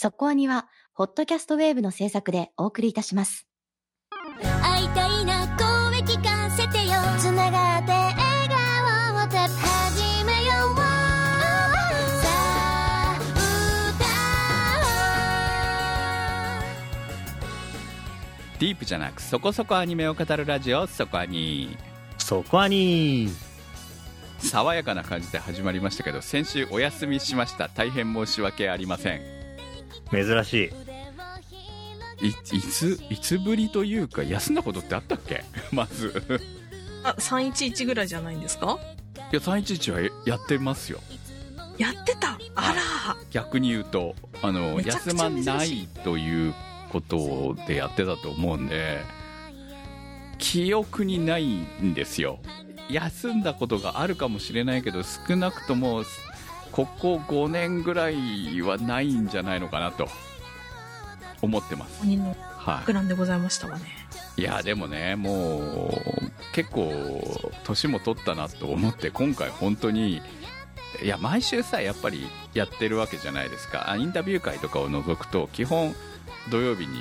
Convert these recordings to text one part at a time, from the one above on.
そこアニは、ホットキャストウェーブの制作でお送りいたします。会いたいな声聞かせてよ。つながって笑顔をた始めようさあディープじゃなくそこそこアニメを語るラジオそこアニそこはに爽やかな感じで始まりましたけど先週お休みしました。大変申し訳ありません珍しい。いいついつぶりというか休んだことってあったっけ？まず。あ、311ぐらいじゃないんですか？いや311はやってますよ。やってた？あら。逆に言うとあの休まないということでやってたと思うんで記憶にないんですよ。休んだことがあるかもしれないけど少なくともここ5年ぐらいはないんじゃないのかなと思ってます鬼のは膨らんでございましたわね。いいやでもねもう結構年も取ったなと思って今回本当にいや毎週さやっぱりやってるわけじゃないですかあインタビュー会とかを除くと基本土曜日に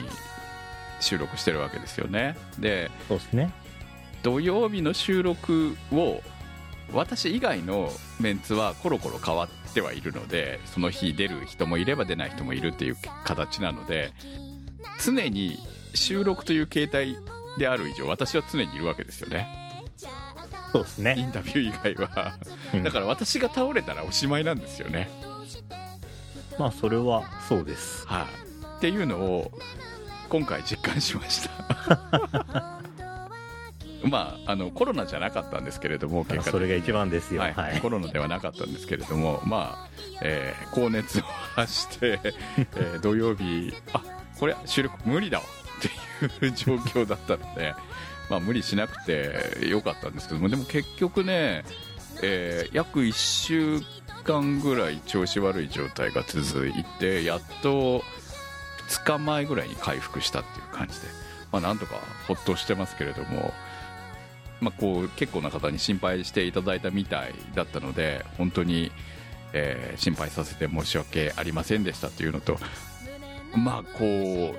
収録してるわけですよねでそうですね。土曜日の収録を私以外のメンツはコロコロ変わってはいるのでその日出る人もいれば出ない人もいるっていう形なので常に収録という形態である以上私は常にいるわけですよね。イそうですね。ンタビュー以外は。うん。だから私が倒れたらおしまいなんですよね。まあ、それはそうです。はい、っていうのを今回実感しました まああのコロナじゃなかったんですけれども結果それが一番ですよ。ははいい。コロナではなかったんですけれども、まあえー高熱を発して、えー 土曜日あこれ収録無理だわっていう状況だったので、まあ、無理しなくてよかったんですけどもでも結局ね、えー約1週間ぐらい調子悪い状態が続いてやっと2日前ぐらいに回復したっていう感じで、まあ、なんとかほっとしてますけれども。まあ、こう結構な方に心配していただいたみたいだったので本当に、えー心配させて申し訳ありませんでしたというのとまあこ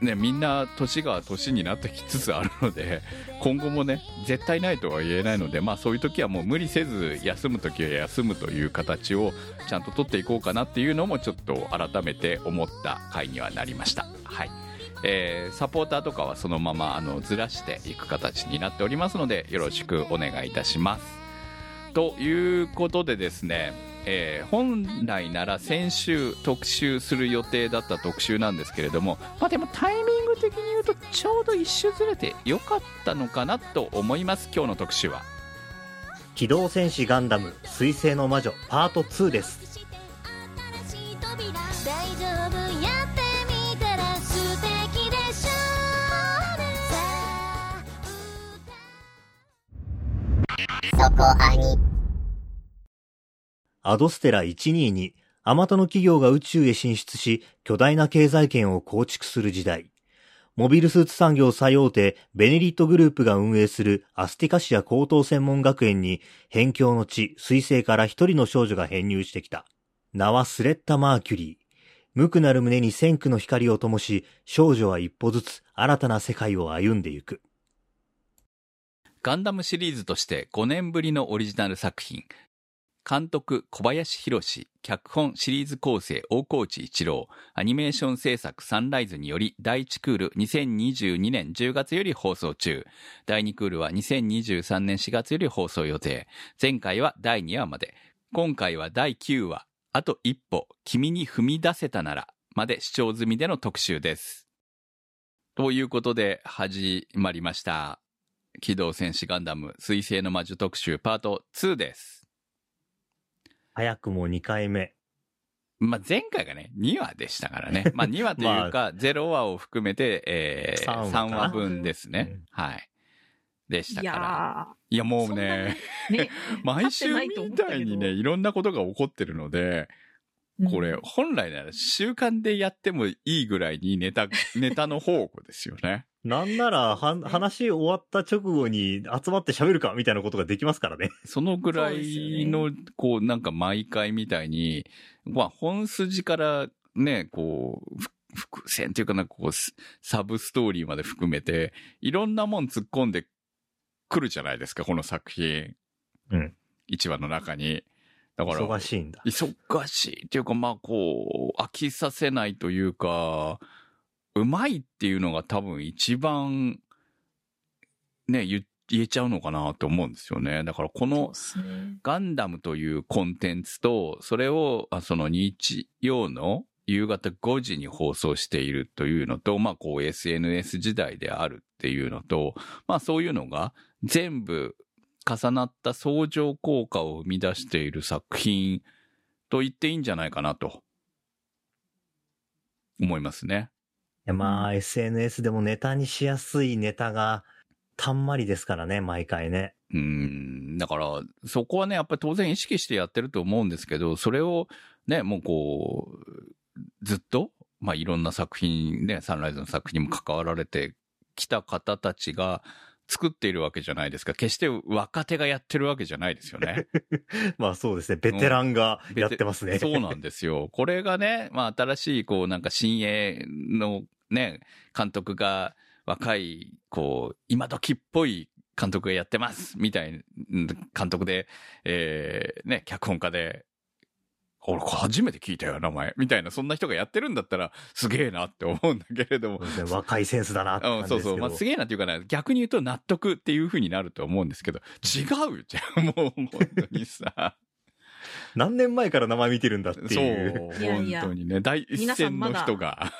うねみんな年が年になってきつつあるので今後もね絶対ないとは言えないのでまあそういう時はもう無理せず休む時は休むという形をちゃんと取っていこうかなっていうのもちょっと改めて思った回にはなりました。はい。えーサポーターとかはそのままあのずらしていく形になっておりますのでよろしくお願いいたします。ということでですね、えー本来なら先週特集する予定だった特集なんですけれども、まあ、でもタイミング的に言うとちょうど一周ずれてよかったのかなと思います今日の特集は。機動戦士ガンダム、水星の魔女、パート2です。大丈夫？アドステラ122、アマタの企業が宇宙へ進出し、巨大な経済圏を構築する時代。モビルスーツ産業最大手、ベネリットグループが運営するアスティカシア高等専門学園に、辺境の地、水星から一人の少女が編入してきた。名はスレッタ・マーキュリー。無垢なる胸に千空の光を灯し、少女は一歩ずつ新たな世界を歩んでゆく。ガンダムシリーズとして5年ぶりのオリジナル作品。監督小林博士、脚本シリーズ構成大河内一郎、アニメーション制作サンライズにより第1クール2022年10月より放送中。第2クールは2023年4月より放送予定。前回は第2話まで。今回は第9話、あと一歩、君に踏み出せたなら、まで視聴済みでの特集です。ということで始まりました。機動戦士ガンダム水星の魔女特集パート2です。早くも2回目。まあ、前回がね、2話でしたからね。まあ、2話というか、0話を含めて、えー、3話か3な話分ですねうん。はい。でしたいから。やいや、もうね、ー、ね、毎週みたいにね、いろんなことが起こってるので、これ、うん本来なら習慣でやってもいいぐらいにネタ、ネタの宝庫ですよね。なんなら、は、話終わった直後に集まって喋るかみたいなことができますからね。そのぐらいよの、こう、なんか毎回みたいに、まあ、本筋からね、こう、ふ伏線っていうかなんかこう、スサブストーリーまで含めて、いろんなもん突っ込んでくるじゃないですか、この作品。うん。一話の中に。だから、忙しいんだ。忙しいっていうか、まあこう、飽きさせないというか、うまいっていうのが多分一番、ね、言言えちゃうのかなと思うんですよね。だからこの。ガンダムというコンテンツと、それを、あその日曜の夕方5時に放送しているというのと、まあこう SNS 時代であるっていうのと、まあそういうのが全部重なった相乗効果を生み出している作品と言っていいんじゃないかなと思いますね。いやまあ、SNS でもネタにしやすいネタが、たんまりですからね、毎回ね。うん、だから、そこはね、やっぱり当然意識してやってると思うんですけど、それをね、もうこう、ずっと、まあいろんな作品ね、サンライズの作品にも関わられてきた方たちが作っているわけじゃないですか。決して若手がやってるわけじゃないですよね。まあそうですね、ベテランがやってますね。そうなんですよ。これがね、まあ新しい、こうなんか新鋭のね、監督が若い、こう、今時っぽい監督がやってます、みたいな監督で、えー、ね、脚本家で、俺初めて聞いたよ、名前。みたいな、そんな人がやってるんだったら、すげえなって思うんだけれども若いセンスだなって感うん。そうそう。まあ、すげえなっていうかね、逆に言うと納得っていう風になると思うんですけど、違うじゃん、もう本当にさ。何年前から名前見てるんだってそういう。、いやいや本当にね、第一線の人が。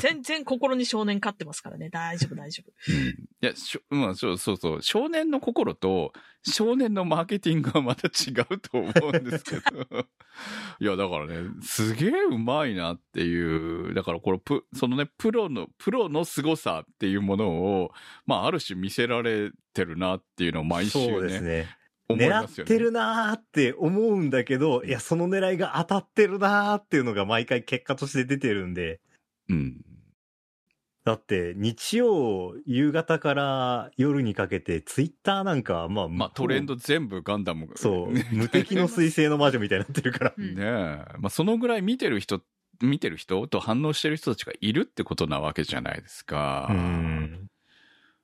全然心に少年飼ってますからね。大丈夫、大丈夫。うんいや、しょまあ、そうそうそう、少年の心と少年のマーケティングはまた違うと思うんですけど。いや、だからね、すげえうまいなっていう、だからこれプ、そのね、プロの、プロの凄さっていうものを、まあ、ある種見せられてるなっていうのを毎週ね、そうですね。狙ってるなーって思うんだけど、いや、その狙いが当たってるなーっていうのが毎回結果として出てるんで。うん。だって、日曜夕方から夜にかけて、ツイッターなんか、まあ、まあ、トレンド全部ガンダムがそう、無敵の彗星の魔女みたいになってるから。うんねえ。まあ、そのぐらい見てる人、見てる人と反応してる人たちがいるってことなわけじゃないですか。うん。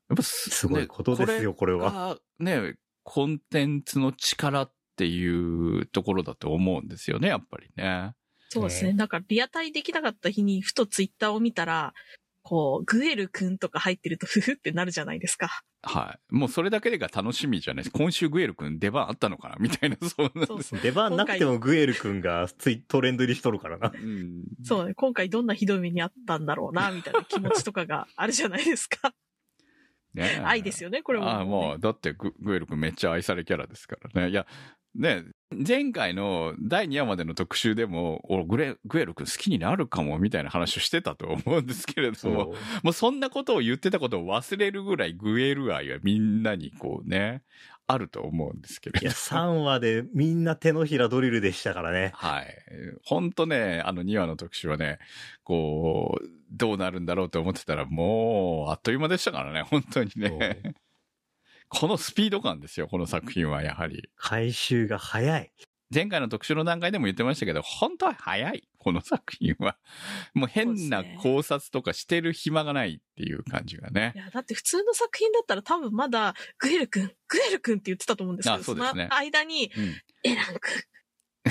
やっぱすすごいことですよ、これは。がね、コンテンツの力っていうところだと思うんですよね、やっぱりね。そうですね。なんかリアタイできなかった日にふとツイッターを見たら、こう、グエルくんとか入ってるとふふってなるじゃないですか。はい。もうそれだけが楽しみじゃないです今週グエル君出番あったのかなみたいな、そうなんです。出番なくてもグエル君がツイトレンド入りしとるからな。うん。そうね。今回どんなひどい目にあったんだろうな、みたいな気持ちとかがあるじゃないですか。ね。え愛ですよね、これも、ああ、もう、だってググエル君めっちゃ愛されキャラですからね。いや、ね、前回の第2話までの特集でも、俺グレ、グエル君好きになるかもみたいな話をしてたと思うんですけれども、もうそんなことを言ってたことを忘れるぐらいグエル愛はみんなにこうね、あると思うんですけれどいや、3話でみんな手のひらドリルでしたからね。はい。ほんとね、あの2話の特集はね、こう、どうなるんだろうと思ってたら、もう、あっという間でしたからね、本当にね。このスピード感ですよ、この作品はやはり。回収が早い。前回の特集の段階でも言ってましたけど、本当は早い、この作品は。もう変な考察とかしてる暇がないっていう感じがねい。や、だって普通の作品だったら多分まだ、グエルくん、グエルくんって言ってたと思うんですけど、あそねの間に、うんエランくん、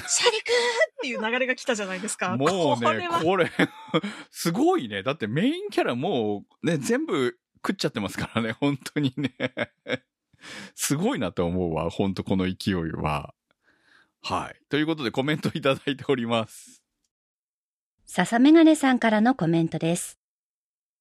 シャリくんっていう流れが来たじゃないですか。もうねこれは、これ、すごいね。だってメインキャラもう、ね、全部食っちゃってますからね、本当にね。すごいなと思うわ、本当この勢いは。はい。ということでコメントいただいております。笹メガネさんからのコメントです。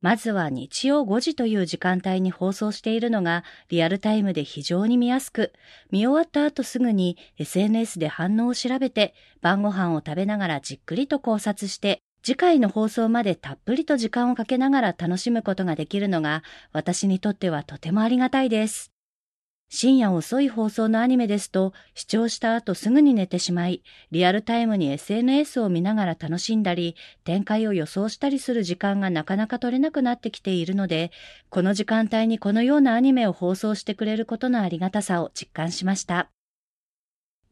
まずは日曜5時という時間帯に放送しているのがリアルタイムで非常に見やすく、見終わった後すぐに SNS で反応を調べて晩ご飯を食べながらじっくりと考察して、次回の放送までたっぷりと時間をかけながら楽しむことができるのが私にとってはとてもありがたいです。深夜遅い放送のアニメですと、視聴した後すぐに寝てしまい、リアルタイムに SNS を見ながら楽しんだり、展開を予想したりする時間がなかなか取れなくなってきているので、この時間帯にこのようなアニメを放送してくれることのありがたさを実感しました。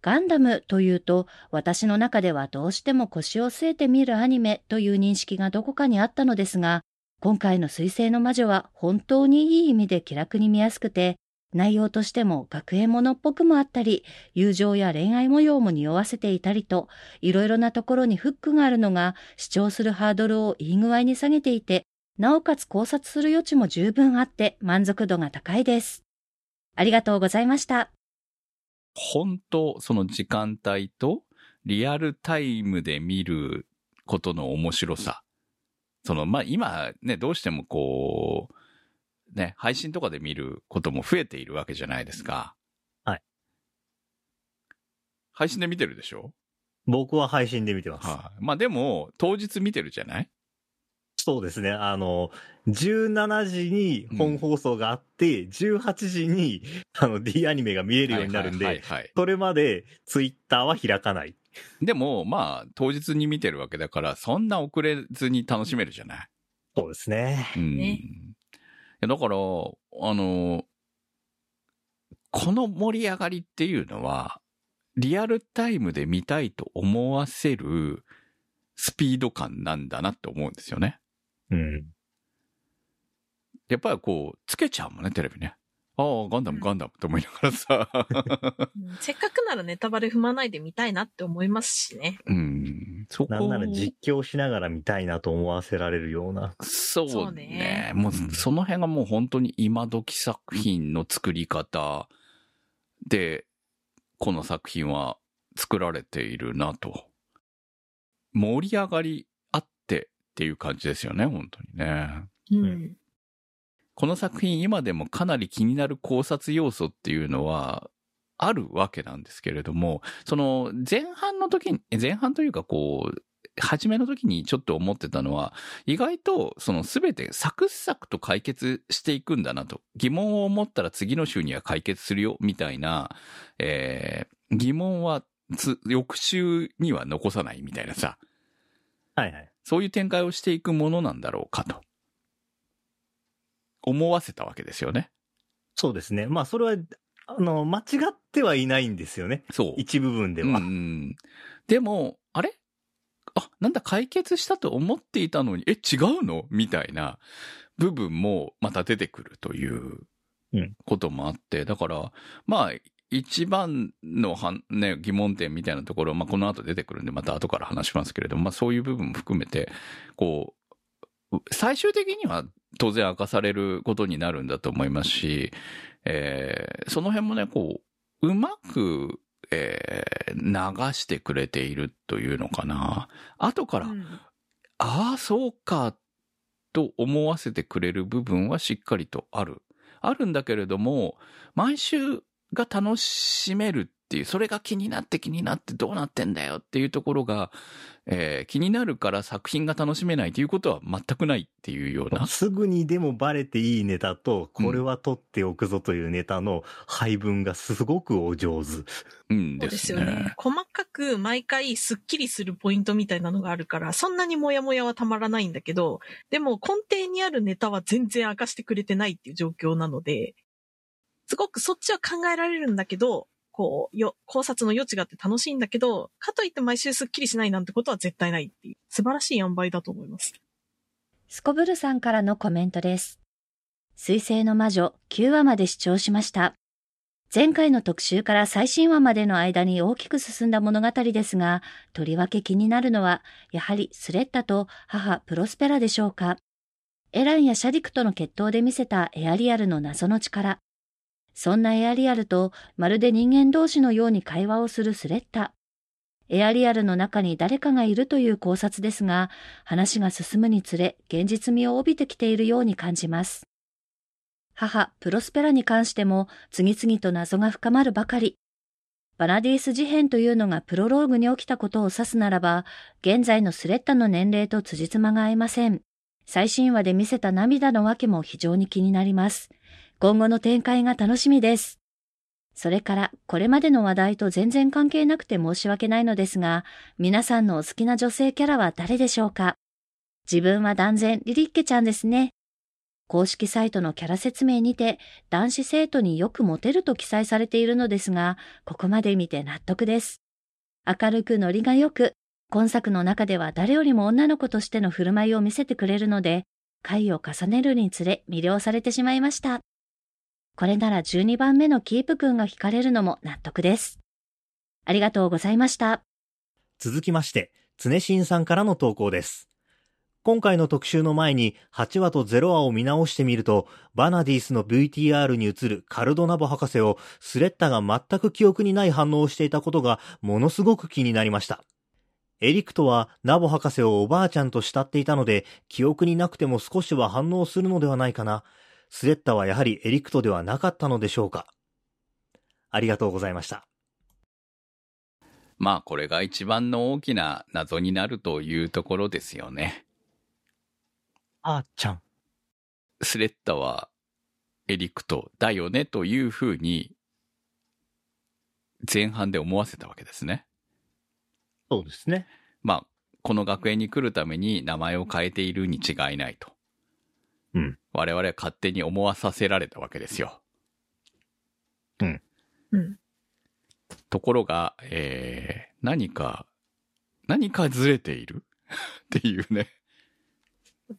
ガンダムというと、私の中ではどうしても腰を据えて見るアニメという認識がどこかにあったのですが、今回の水星の魔女は本当にいい意味で気楽に見やすくて、内容としても学園ものっぽくもあったり、友情や恋愛模様も匂わせていたりと、いろいろなところにフックがあるのが、主張するハードルをいい具合に下げていて、なおかつ考察する余地も十分あって満足度が高いです。ありがとうございました。本当その時間帯とリアルタイムで見ることの面白さ。その、まあ、今ね、どうしてもこう、ね、配信とかで見ることも増えているわけじゃないですか。はい。配信で見てるでしょ？僕は配信で見てます。はい、まあでも、当日見てるじゃない？そうですね。あの、17時に本放送があって、18時に、あの、D アニメが見えるようになるんで、はいはいはいはいそれまでツイッターは開かない。でも、まあ、当日に見てるわけだから、そんな遅れずに楽しめるじゃない？そうですね。うん。ねだから、あの、この盛り上がりっていうのは、リアルタイムで見たいと思わせるスピード感なんだなって思うんですよね。うん。やっぱりこう、つけちゃうもんね、テレビね。ああ、ガンダム、ガンダムって思いながらさ。うんせっかくならネタバレ踏まないで見たいなって思いますしね。うん。そこなんなら実況しながら見たいなと思わせられるような。そうね。そうねもう、その辺がもう本当に今時作品の作り方で、この作品は作られているなと。盛り上がりあってっていう感じですよね、本当にね。うん。この作品今でもかなり気になる考察要素っていうのはあるわけなんですけれども、その前半の時に、前半というかこう、初めの時にちょっと思ってたのは、意外とその全てサクサクと解決していくんだなと。疑問を持ったら次の週には解決するよ、みたいな、えー疑問はつ翌週には残さないみたいなさ、はいはい。そういう展開をしていくものなんだろうかと。思わせたわけですよね。そうですね。まあ、それは、あの、間違ってはいないんですよね。そう。一部分でうんうは。ん。でも、あれ？あ、なんだ解決したと思っていたのに、え、違うの？みたいな部分もまた出てくるといううんこともあって、だから、まあ、一番のはん、ね、疑問点みたいなところ、まあ、この後出てくるんで、また後から話しますけれども、まあ、そういう部分も含めて、こう、最終的には当然明かされることになるんだと思いますし、えーその辺もね、こう、うまく、えー流してくれているというのかな。後から、うんああ、そうか、と思わせてくれる部分はしっかりとある。あるんだけれども、毎週が楽しめるっていう、それが気になって気になってどうなってんだよっていうところが、えー気になるから作品が楽しめないということは全くないっていうような。すぐにでもバレていいネタと、これは取っておくぞというネタの配分がすごくお上手。うんでそうですすね。よね。細かく毎回スッキリするポイントみたいなのがあるから、そんなにモヤモヤはたまらないんだけど、でも根底にあるネタは全然明かしてくれてないっていう状況なので、すごくそっちは考えられるんだけど、こう、よ、考察の余地があって楽しいんだけど、かといって毎週スッキリしないなんてことは絶対ないっていう、素晴らしい塩梅だと思います。すこぶるさんからのコメントです。水星の魔女9話まで視聴しました。前回の特集から最新話までの間に大きく進んだ物語ですが、とりわけ気になるのは、やはりスレッタと母プロスペラでしょうか。エランやシャディクとの決闘で見せたエアリアルの謎の力。そんなエアリアルとまるで人間同士のように会話をするスレッタ。エアリアルの中に誰かがいるという考察ですが、話が進むにつれ現実味を帯びてきているように感じます。母、プロスペラに関しても次々と謎が深まるばかり。バナディース事変というのがプロローグに起きたことを指すならば、現在のスレッタの年齢と辻褄が合いません。最新話で見せた涙のわけも非常に気になります。今後の展開が楽しみです。それから、これまでの話題と全然関係なくて申し訳ないのですが、皆さんのお好きな女性キャラは誰でしょうか？自分は断然リリッケちゃんですね。公式サイトのキャラ説明にて、男子生徒によくモテると記載されているのですが、ここまで見て納得です。明るくノリが良く、今作の中では誰よりも女の子としての振る舞いを見せてくれるので、回を重ねるにつれ魅了されてしまいました。これなら12番目のキープ君が惹かれるのも納得です。ありがとうございました。続きまして、常新さんからの投稿です。今回の特集の前に8話と0話を見直してみると、バナディスの VTR に映るカルドナボ博士をスレッタが全く記憶にない反応をしていたことがものすごく気になりました。エリクトはナボ博士をおばあちゃんと慕っていたので、記憶になくても少しは反応するのではないかな。スレッタはやはりエリクトではなかったのでしょうか。ありがとうございました。まあこれが一番の大きな謎になるというところですよね。あーちゃん。スレッタはエリクトだよねというふうに前半で思わせたわけですね。そうですね。まあこの学園に来るために名前を変えているに違いないと。うん。我々は勝手に思わさせられたわけですよ。うん。ところが、えー、何か、何かずれている？っていうね。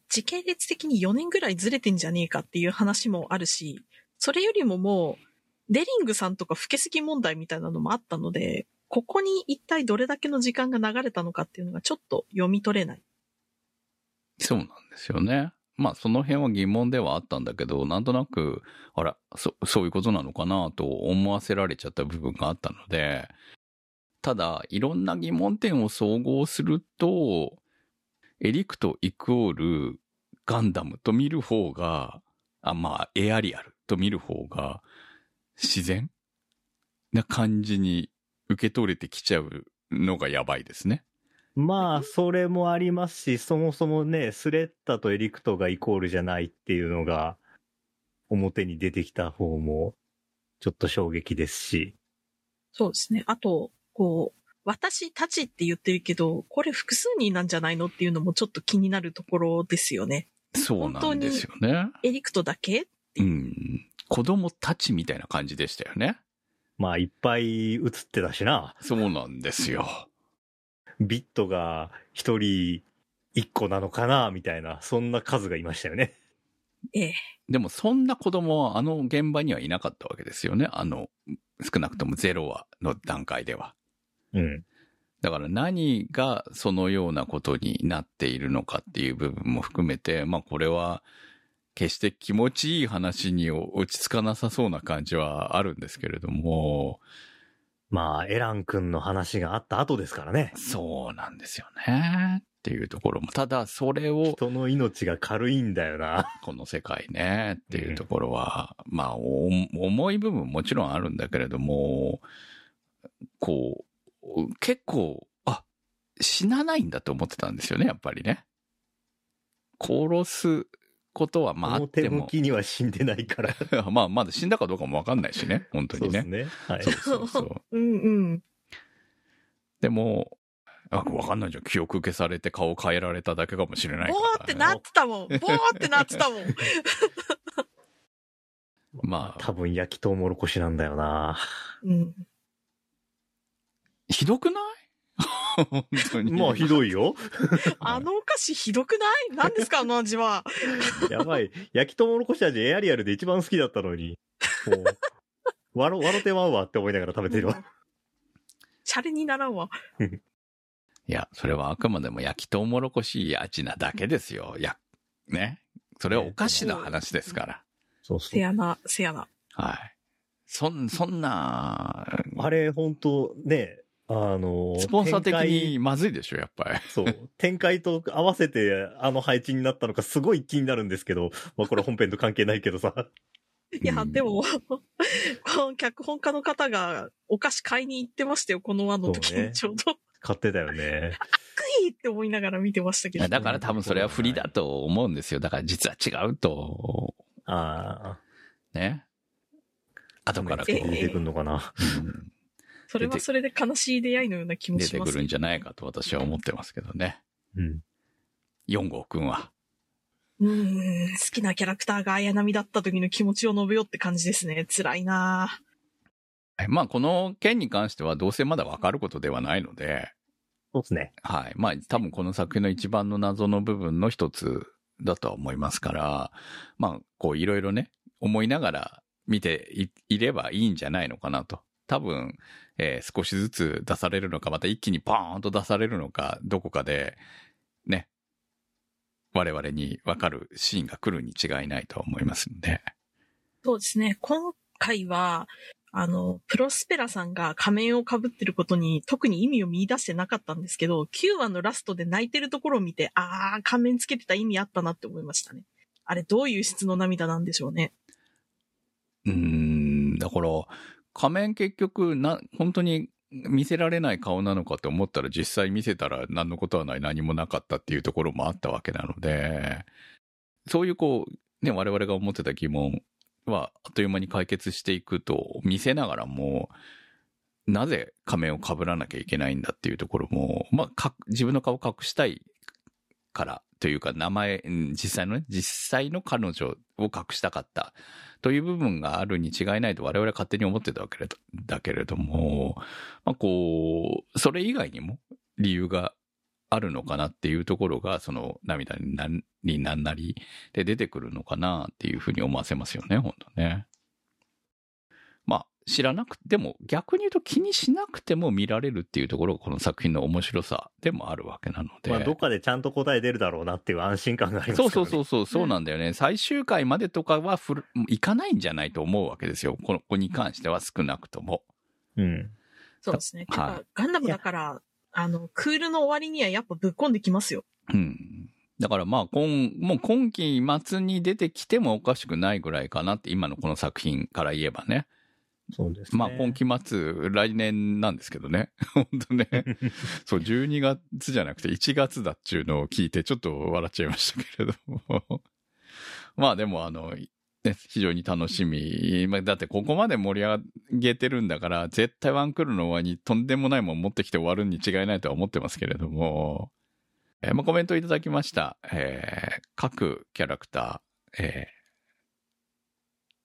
時系列的に4年ぐらいずれてんじゃねえかっていう話もあるし、それよりももう、デリングさんとか老けすぎ問題みたいなのもあったので、ここに一体どれだけの時間が流れたのかっていうのがちょっと読み取れない。そうなんですよね。まあその辺は疑問ではあったんだけど、なんとなく、あら、そ、そういうことなのかなと思わせられちゃった部分があったので、ただ、いろんな疑問点を総合すると、エリクトイコールガンダムと見る方が、あ、まあ、エアリアルと見る方が自然な感じに受け取れてきちゃうのがやばいですね。まあ、それもありますし、そもそもね、スレッタとエリクトがイコールじゃないっていうのが、表に出てきた方も、ちょっと衝撃ですし。そうですね。あと、こう、私たちって言ってるけど、これ複数人なんじゃないのっていうのもちょっと気になるところですよね。そうなんですよね。エリクトだけうん。子供たちみたいな感じでしたよね。まあ、いっぱい映ってたしな。そうなんですよ。ビットが一人一個なのかな、みたいな、そんな数がいましたよね。ええ。でもそんな子供はあの現場にはいなかったわけですよね。あの、少なくともゼロ話の段階では。うん。だから何がそのようなことになっているのかっていう部分も含めて、まあこれは決して気持ちいい話に落ち着かなさそうな感じはあるんですけれども、まあ、エラン君の話があった後ですからね。そうなんですよね。っていうところも、ただそれを人の命が軽いんだよな。この世界ねっていうところは、まあお重い部分もちろんあるんだけれども、こう、結構、あ、死なないんだと思ってたんですよね、やっぱりね。殺すことはまああっても、表向きには死んでないから。まあまだ死んだかどうかもわかんないしね、本当にね。そうですね。はい。そうそうそう。うんうん。でも、あ、わかんないじゃん。記憶消されて顔変えられただけかもしれないボから、ーってなってたもん。ボーってなってたもん。まあ、多分焼きとうもろこしなんだよな。うん。ひどくない？本当に。まあ、ひどいよ。あのお菓子ひどくない？何ですかあの味は。やばい。焼きとうもろこし味エアリアルで一番好きだったのに。もう、わろ、わろてまうわって思いながら食べてるわ。シャレにならんわ。いや、それはあくまでも焼きとうもろこし味なだけですよ。や、ね。それはお菓子の話ですから。そうそう。せやな、せやな。はい。そん、そんな、あれ、本当ね、あの、スポンサー的展にまずいでしょ、やっぱり。開そう。展開と合わせてあの配置になったのかすごい気になるんですけど、まあこれ本編と関係ないけどさ。いや、うんでも、この脚本家の方がお菓子買いに行ってましたよ、この輪の時にちょうど。買ってたよね。クイって思いながら見てましたけど。だから多分それは不利だと思うんですよ。だから実は違うと、あね。あ。後からこう、ええ出てくんのかな。うんそれはそれで悲しい出会いのような気も出してます。くるんじゃないかと私は思ってますけどね。うん。4号くんは。うーん、好きなキャラクターが綾波だった時の気持ちを述べようって感じですね。辛いなえまあ、この件に関してはどうせまだわかることではないので、そうですね。はい。まあ、多分この作品の一番の謎の部分の一つだとは思いますから、まあ、こういろいろね、思いながら見ていいればいいんじゃないのかなと。多分、えー少しずつ出されるのか、また一気にパーンと出されるのか、どこかで、ね、我々にわかるシーンが来るに違いないと思いますんで。そうですね。今回は、あの、プロスペラさんが仮面を被ってることに特に意味を見出してなかったんですけど、9話のラストで泣いてるところを見て、あー、仮面つけてた意味あったなって思いましたね。あれ、どういう質の涙なんでしょうね。うーん、だから、仮面結局、な、本当に見せられない顔なのかって思ったら実際見せたら何のことはない、何もなかったっていうところもあったわけなので、そういうこう、ね、我々が思ってた疑問はあっという間に解決していくと見せながらも、なぜ仮面を被らなきゃいけないんだっていうところも、まあ、自分の顔を隠したいからというか名前、実際のね、実際の彼女を隠したかったという部分があるに違いないと我々は勝手に思ってたわけれどだけれども、まあ、こう、それ以外にも理由があるのかなっていうところが、その涙になんなりで出てくるのかなっていうふうに思わせますよね、本当ね。まあ、知らなくても、逆に言うと気にしなくても見られるっていうところがこの作品の面白さでもあるわけなので。まあ、どっかでちゃんと答え出るだろうなっていう安心感がありますそう。そうそうそう、そうなんだよね。最終回までとかはふる、いかないんじゃないと思うわけですよ。この子に関しては少なくとも。う。うん。そうですね。てはいか、ガンダムだから、あの、クールの終わりにはやっぱぶっ込んできますよ。うん。だからまあ、今、もう今期末に出てきてもおかしくないぐらいかなって、今のこの作品から言えばね。そうですね。まあ、今期末、来年なんですけどね。本当ね。そう、12月じゃなくて1月だっちゅうのを聞いて、ちょっと笑っちゃいましたけれども。まあでも、あの、ね、非常に楽しみ。まあ、だってここまで盛り上げてるんだから、絶対ワンクールの終わりにとんでもないもん持ってきて終わるに違いないとは思ってますけれども。えーまあ、コメントいただきました。えー各キャラクター、えー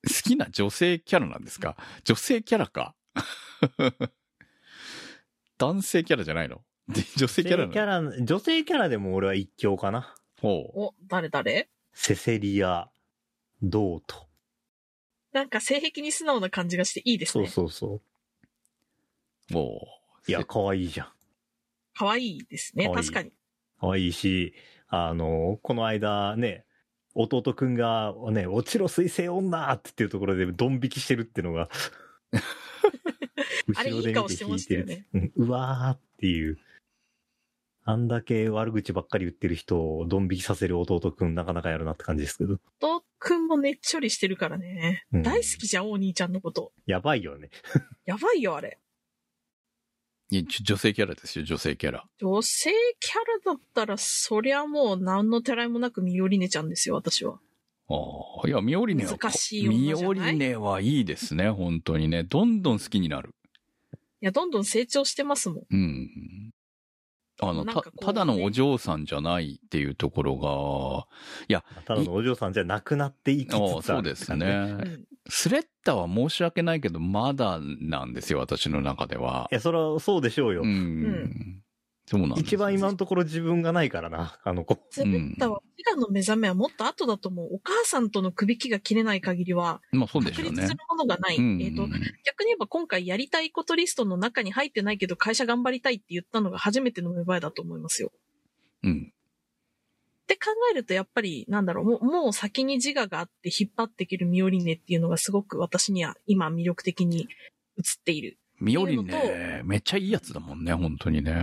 好きな女性キャラなんですか？女性キャラか？男性キャラじゃないの？で女性キャラな女性キャラ、女性キャラでも俺は一強かな。ほう。お、誰？誰？セセリア、ドート。なんか性癖に素直な感じがしていいですそうね。そうそう。もう。いや、可愛いじゃん。可愛いですね。確かに。可愛いし、あの、この間ね、弟くんがね、落ちろ水星女ってっていうところでドン引きしてるっていうのが、あれいい顔してましたよねうわーっていう。あんだけ悪口ばっかり言ってる人をドン引きさせる弟くんなかなかやるなって感じですけど。とくんもねっちょりしてるからね。うん大好きじゃん、お兄ちゃんのこと。やばいよね。やばいよ、あれ。女性キャラですよ、女性キャラ。女性キャラだったら、そりゃもう何のてらいもなくミオリネちゃんですよ、私は。ああ、いや、ミオリネは、難しい女ミじゃない？オリネはいいですね、本当にね。どんどん好きになる。いや、どんどん成長してますもん。うん。あの、たただのお嬢さんじゃないっていうところただのお嬢さんじゃなくなっていきつつが、あるああそうですね。うん。スレッタは申し訳ないけど、まだなんですよ、私の中では。いや、それはそうでしょうよ。うん。んそうなんです一番今のところ自分がないからな、あの子。ゼベッタは、自我の目覚めはもっと後だと思う。お母さんとの首輝が切れない限りは、まあそうでしょうね確立する。ものがない。うんえっ、と、逆に言えば今回やりたいことリストの中に入ってないけど会社頑張りたいって言ったのが初めての芽生えだと思いますよ。うん。って考えるとやっぱり、なんだろう、もうもう先に自我があって引っ張っていけるミオリネっていうのがすごく私には今魅力的に映っている。ミオリっていうネ、めっちゃいいやつだもんね、本当にね。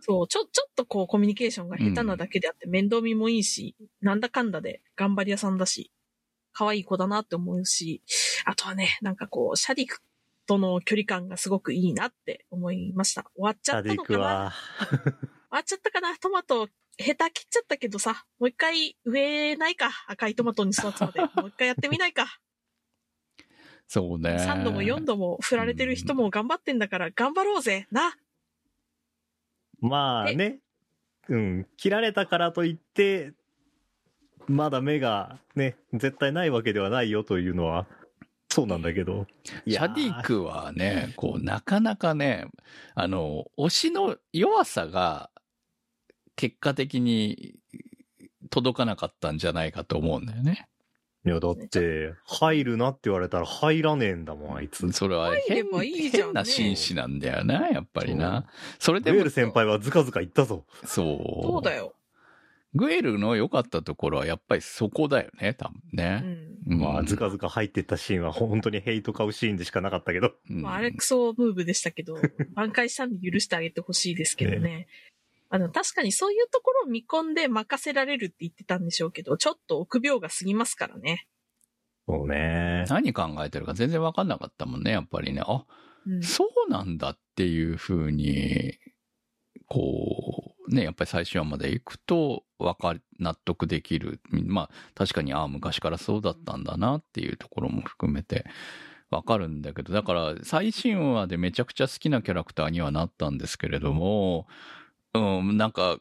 そう、ちょ、ちょっとこうコミュニケーションが下手なだけであって面倒見もいいし、なんだかんだで頑張り屋さんだし、可愛い子だなって思うし、あとはね、なんかこう、シャディクとの距離感がすごくいいなって思いました。終わっちゃったのかな？クは、終わっちゃったかな？トマト、下手切っちゃったけどさ、もう一回植えないか赤いトマトに育つまで。もう一回やってみないか。そうね。3度も4度も振られてる人も頑張ってんだから頑張ろうぜな。まあね、うん、切られたからといって、まだ目がね、絶対ないわけではないよというのは、そうなんだけど。いシャディクはね、こう、なかなかね、あの、推しの弱さが、結果的に届かなかったんじゃないかと思うんだよね。いや、だって、入るなって言われたら入らねえんだもん、あいつ。それは変ばいいじゃんね変な紳士なんだよな、やっぱりな。それでもグエル先輩はズカズカ言ったぞ。そう。そうだよ。グエルの良かったところはやっぱりそこだよね、多分うね。ん。うんまあ、ズカズカ入ってったシーンは本当にヘイト買うシーンでしかなかったけど。うんまあ、あれクソムーブでしたけど、挽回したんで許してあげてほしいですけどね。あの、確かにそういうところを見込んで任せられるって言ってたんでしょうけど、ちょっと臆病が過ぎますからね。そうね。何考えてるか全然わかんなかったもんね、やっぱりね。あ、うん。そうなんだっていうふうに、こう、ね、やっぱり最終話まで行くと、わかる、納得できる。まあ、確かに、ああ、昔からそうだったんだなっていうところも含めて、わかるんだけど、だから、最新話でめちゃくちゃ好きなキャラクターにはなったんですけれども、うん、なんか、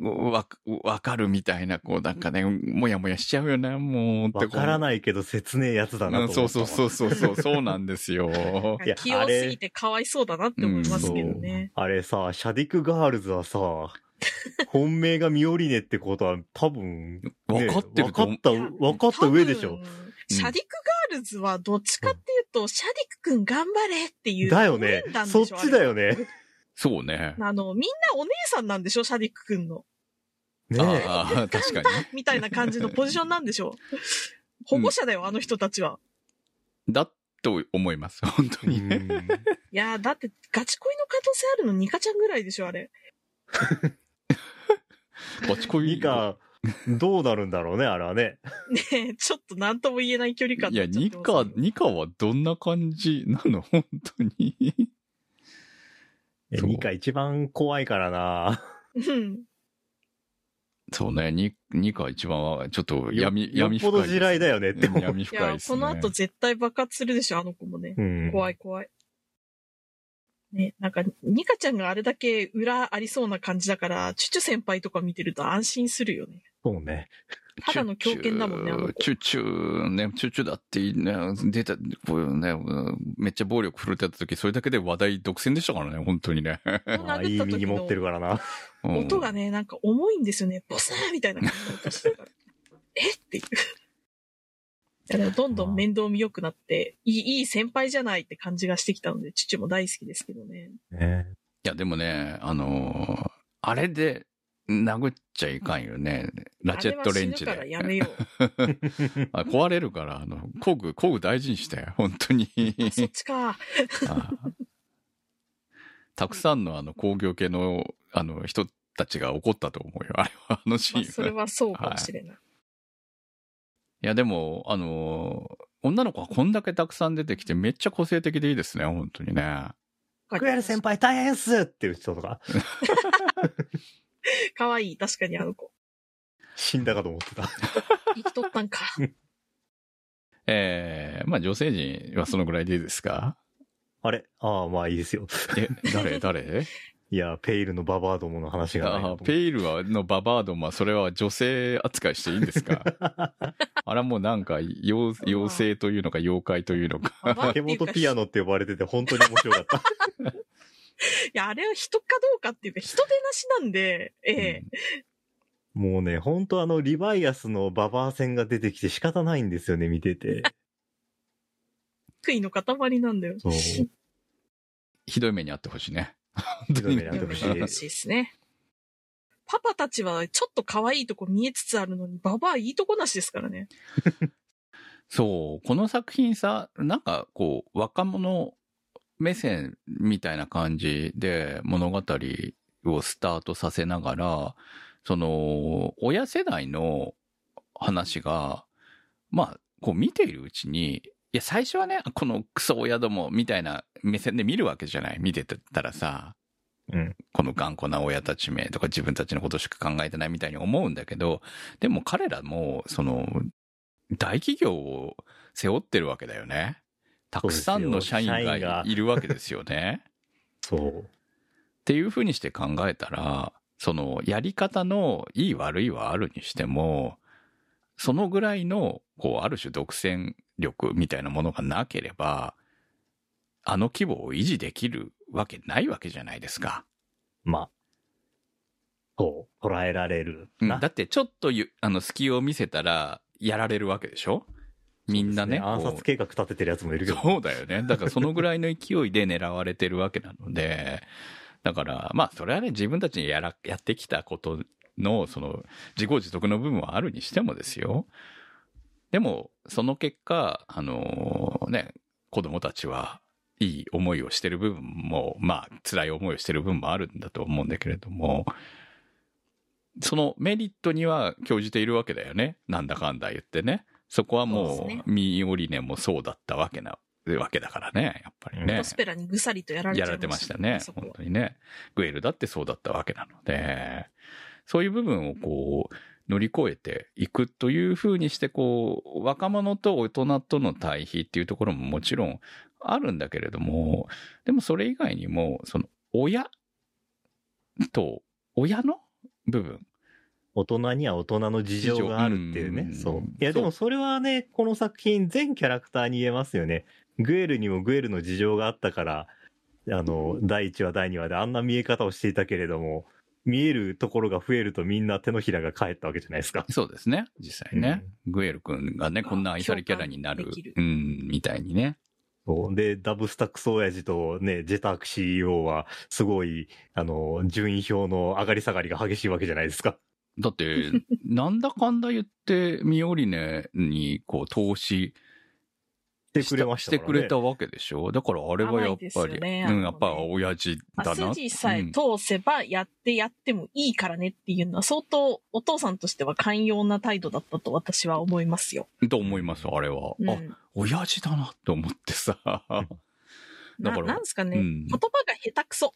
わ、わかるみたいな、こう、なんかね、もやもやしちゃうよね、もう。。わからないいけど切ねえやつだなと思ったわ。うんそうそうそうそうそう、そうなんですよ。いや器用すぎてかわいそうだなって思いますけどね。あれさ、シャディクガールズはさ、本命がミオリネってことは多分、ねわかってると思うわかった、わかった上でしょシャディクガールズはどっちかっていうと、シャディクくん頑張れっていう。だよねそっちだよ。ね。そうね。あの、みんなお姉さんなんでしょ？シャディクくんの。ねえ。ああ、確かに。みたいな感じのポジションなんでしょ？保護者だよ、あの人たちは。だと思います、本当に いやー、だってガチ恋の可能性あるのニカちゃんぐらいでしょ、あれ。バチコイニカ、どうなるんだろうね、あれはね。ねえ、ちょっと何とも言えない距離感いや、ニカニカはどんな感じなの？本当に。そうニカ一番怖いからな。うん。そうね、ニニカ一番は、ちょっと闇、よ闇深いぽど地雷だよねって思う。闇深いで、すね。この後絶対爆発するでしょ、あの子もね。うん。怖い怖い。ね、なんか、ニカちゃんがあれだけ裏ありそうな感じだから、チュチュ先輩とか見てると安心するよね。そうね。ただの狂犬だもんね、あの子。チュチュ、ね、チュチュだってね、出た、こうね、うんめっちゃ暴力振るってた時、それだけで話題独占でしたからね、本当にね。ああいい右持ってるからな。うん音がね、なんか重いんですよね。ボスーみたいな感じの音してるから。え？っていう。どんどん面倒見良くなって、いい、いい先輩じゃないって感じがしてきたので、父も大好きですけどね。ねいや、でもね、あのーあれで殴っちゃいかんよね。ラチェットレンチあれは死ぬからで。やめよう。あ壊れるから、あの、工具、工具大事にして、本当に。あそっちか。あたくさんのあの工業系のあの人たちが怒ったと思うよ。あれは、あのシーン。まあ、それはそうかもしれない。いや、でも、あのー女の子はこんだけたくさん出てきてめっちゃ個性的でいいですね、本当にね。クエル先輩大変っすっていう人とか、かわいい、確かにあの子。死んだかと思ってた。生きとったんか。えー、まあ女性陣はそのぐらいでいいですか？あれ？ああ、まあいいですよ。え、誰？誰？いや、ペイルのババアどもの話がないペイルはのババアドマ、それは女性扱いしていいんですか？あれはもうなんか妖、妖精というのか妖怪というのか。ババアって手いうか元ピアノって呼ばれてて本当に面白かった。いや、あれは人かどうかっていうか、人手なしなんで、ええもうね、本当あの、リバイアスのババア戦が出てきて仕方ないんですよね、見てて。悔いの塊なんだよ。そう。ひどい目にあってほしいね。ひどい目にあってほしいやめてほしいですね。パパたちはちょっと可愛いとこ見えつつあるのに、ババアいいとこなしですからね。そう、この作品さ、なんかこう、若者目線みたいな感じで物語をスタートさせながら、その、親世代の話が、まあ、こう見ているうちに、いや、最初はね、このクソ親どもみたいな目線で見るわけじゃない見てたらさ、うん。この頑固な親たちめとか自分たちのことしか考えてないみたいに思うんだけど、でも彼らも、その、大企業を背負ってるわけだよね。たくさんの社員ががいるわけですよね。そう。っていうふうにして考えたら、その、やり方のいい悪いはあるにしても、そのぐらいの、こう、ある種独占力みたいなものがなければ、あの規模を維持できるわけないわけじゃないですか。まあ、そう、捉えられるな。うんだってちょっとゆあの隙を見せたらやられるわけでしょ？みんなね。暗こう殺計画立ててるやつもいるけど。そうだよね。だからそのぐらいの勢いで狙われてるわけなので、だから、まあ、それはね、自分たちにやら、やってきたことの、その、自業自得の部分はあるにしてもですよ。でも、その結果、あのね、子供たちはいい思いをしてる部分も、まあ、辛い思いをしてる部分もあるんだと思うんだけれども、そのメリットには興じているわけだよね。なんだかんだ言ってね。そこはもう、ミオリネもそうだったわけな、わけだからね、やっぱりねポ。スペラにぐさりとやられちゃいやられてましたね本当にね。グエルだってそうだったわけなので、そういう部分をこう、乗り越えていくというふうにして、こう、若者と大人との対比っていうところももちろんあるんだけれども、でもそれ以外にも、その、親と、親の部分。大人には大人の事情があるっていうね。うんそう。いや、でもそれはね、この作品全キャラクターに言えますよね。グエルにもグエルの事情があったから、あの、第1話、第2話であんな見え方をしていたけれども、見えるところが増えるとみんな手のひらが返ったわけじゃないですか。そうですね。実際ね。グエル君がね、こんな愛されキャラになるる。うん、みたいにね。そうで、ダブスタックス親父とね、ジェターク CEO は、すごい、あの、順位表の上がり下がりが激しいわけじゃないですか。だって、なんだかんだ言って、ミオリネにこう投資してくれましたして。くれたわけでしょ？だからあれはやっぱり、よねうん、やっぱ親父まあだな。筋さえうん通せばやってやってもいいからねっていうのは相当お父さんとしては寛容な態度だったと私は思いますよ。と思います、あれは。うん、あ、親父だなと思ってさ。だかならなんですかね、うん言葉が下手くそ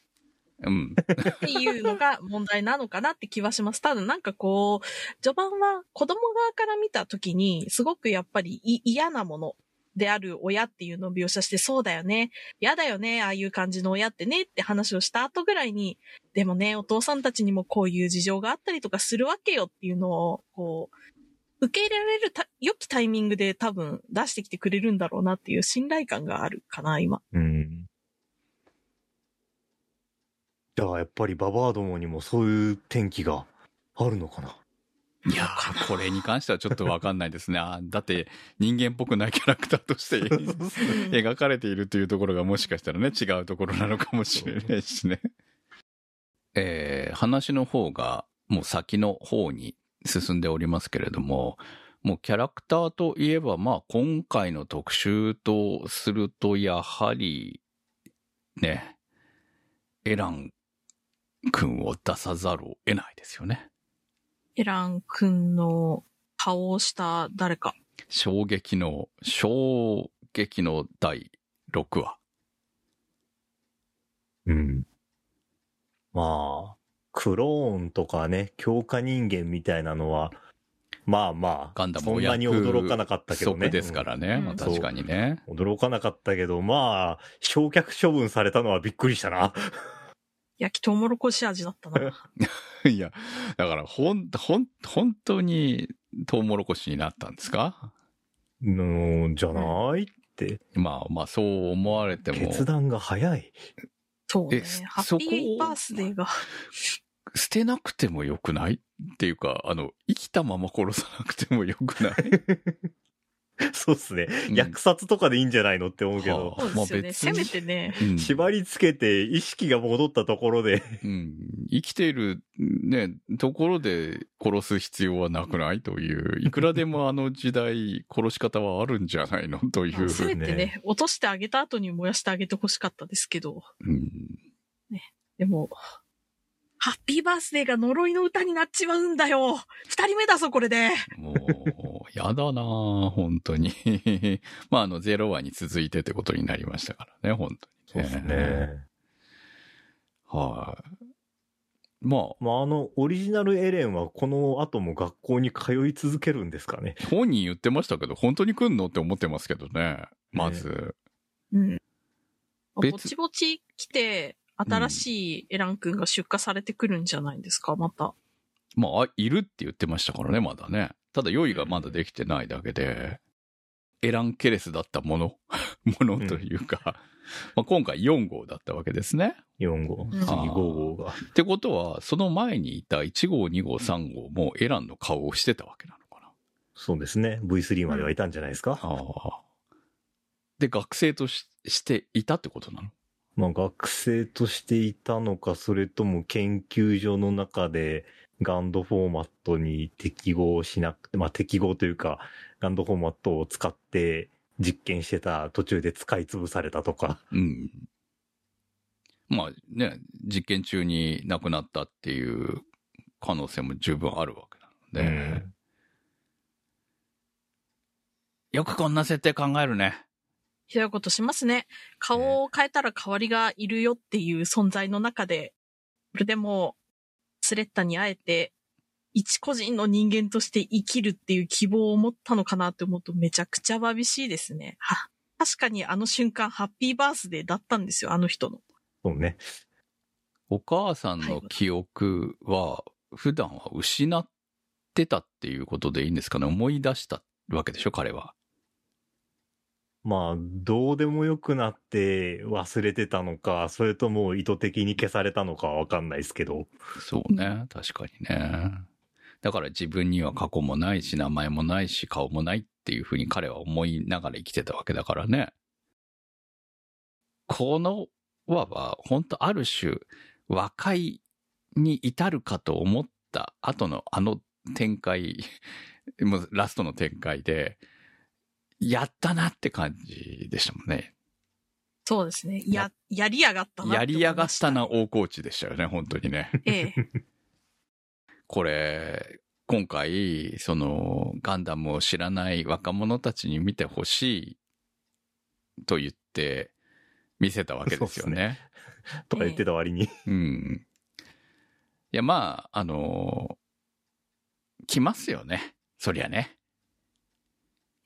うん。っていうのが問題なのかなって気はします。ただなんかこう、序盤は子供側から見た時に、すごくやっぱりい嫌なものである親っていうのを描写して、そうだよね。嫌だよね。ああいう感じの親ってねって話をした後ぐらいに、でもね、お父さんたちにもこういう事情があったりとかするわけよっていうのを、こう、受け入れられるた良きタイミングで多分出してきてくれるんだろうなっていう信頼感があるかな、今。うん。じゃあ、やっぱりババアどもにもそういう天気があるのかな？いやー、これに関してはちょっとわかんないですね。あーだって、人間っぽくないキャラクターとして 描かれているというところがもしかしたらね、違うところなのかもしれないしね。えー話の方がもう先の方に進んでおりますけれども、もうキャラクターといえば、まあ今回の特集とすると、やはり、ね、エラン君を出さざるを得ないですよね。エラン君の顔をした誰か。衝撃の、衝撃の第6話。うん。まあ、クローンとかね、強化人間みたいなのは、まあまあ、ガンダムそんなに驚かなかったけどね。即ですからね。うんまあ確かにね。うん驚かなかったけど、まあ、焼却処分されたのはびっくりしたな。焼きとうもろこし味だったな。いや、だから、ほん、ほん、本当に、トウモロコシになったんですか？うん、じゃないって。まあまあ、そう思われても。決断が早い。そうねえ。ハッピそこーバースデーが。捨てなくてもよくない？っていうか、あの、生きたまま殺さなくてもよくない、そうっすね。うん。虐殺とかでいいんじゃないのって思うけど。は。そうですよね。まあ別に。せめてね。うん。縛り付けて意識が戻ったところで、うん、生きている、ね、ところで殺す必要はなくない？という、いくらでもあの時代殺し方はあるんじゃないの？という。せめてねね。落としてあげた後に燃やしてあげてほしかったですけど。うん。でも、ハッピーバースデーが呪いの歌になっちまうんだよ。二人目だぞ、これで。もう、やだなあ本当に。まあ、あの、ゼロ話に続いてってことになりましたからね、本当に、はい、まあ、まあ、あの、オリジナルエレンはこの後も学校に通い続けるんですかね。本人言ってましたけど、本当に来んのって思ってますけどね。まず。うん。ぼ別ちぼち来て、新しいエラン君が出荷されてくるんじゃないですか、また。まあ、あいるって言ってましたからね、まだね。ただ用意がまだできてないだけで、エラン・ケレスだったもの、ものというか、まあ今回4号だったわけですね。4号、ん次5号が。ってことは、その前にいた1号、2号、3号もエランの顔をしてたわけなのかな。そうですね。V3 まではいたんじゃないですか。ああ。で、学生とししていたってことなの？まあ学生としていたのか、それとも研究所の中でガンドフォーマットに適合しなくて、まあ適合というか、ガンドフォーマットを使って実験してた途中で使い潰されたとか。うん。まあね、実験中に亡くなったっていう可能性も十分あるわけなので、うんよくこんな設定考えるね。ひどいことしますね。顔を変えたら代わりがいるよっていう存在の中で、それでも、スレッタに会えて、一個人の人間として生きるっていう希望を持ったのかなって思うとめちゃくちゃわびしいですね。は、確かにあの瞬間ハッピーバースデーだったんですよ、あの人の。そうね。お母さんの記憶は普段は失ってたっていうことでいいんですかね？思い出したわけでしょ彼は。まあ、どうでもよくなって忘れてたのか、それとも意図的に消されたのかわかんないですけど。そうね。確かにね。だから自分には過去もないし、名前もないし、顔もないっていうふうに彼は思いながら生きてたわけだからね。この輪は、本当ある種、和解に至るかと思った後のあの展開、もうラストの展開で、やったなって感じでしたもんね。そうですね。や、やりやがったなやりやがったな大河内でしたよね、本当にね。ええ。これ、今回、その、ガンダムを知らない若者たちに見てほしいと言って見せたわけですよね。とか言ってた割に。うん。いや、まあ、あの来ますよね。そりゃね。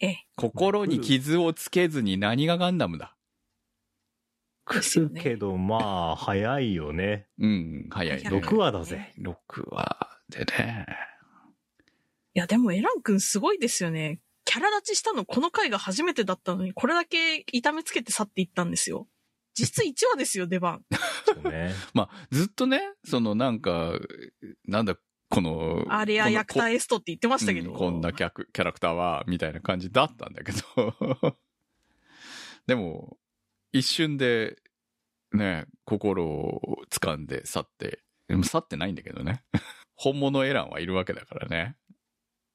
ええ。心に傷をつけずに何がガンダムだ？ですよね来るけど、まあ、早いよね。うん、早いね。早い6話だぜ。6話でね。いや、でもエラン君すごいですよね。キャラ立ちしたのこの回が初めてだったのに、これだけ痛めつけて去っていったんですよ。実1話ですよ、出番。そうね。まあ、ずっとね、そのなんか、なんだ、この、アレア・ヤクタ・エストって言ってましたけど。うんこんなキャクキャラクターは、みたいな感じだったんだけど。でも、一瞬で、ね、心を掴んで去って、でも去ってないんだけどね。本物エランはいるわけだからね。